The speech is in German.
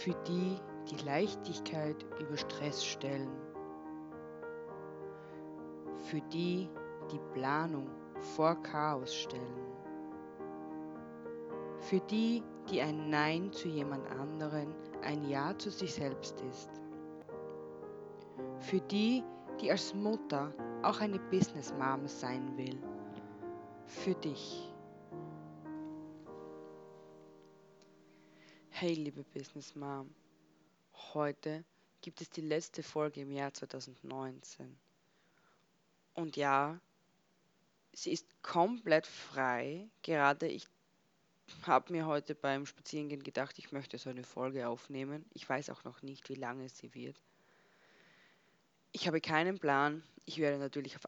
Für die, die Leichtigkeit über Stress stellen. Für die, die Planung vor Chaos stellen. Für die, die ein Nein zu jemand anderen ein Ja zu sich selbst ist. Für die, die als Mutter auch eine Business Mom sein will. Für dich. Hey liebe Business Mom, heute gibt es die letzte Folge im Jahr 2019. Und ja, sie ist komplett frei. Gerade ich habe mir heute beim Spazierengehen gedacht, ich möchte so eine Folge aufnehmen. Ich weiß auch noch nicht, wie lange sie wird. Ich habe keinen Plan. Ich werde natürlich auf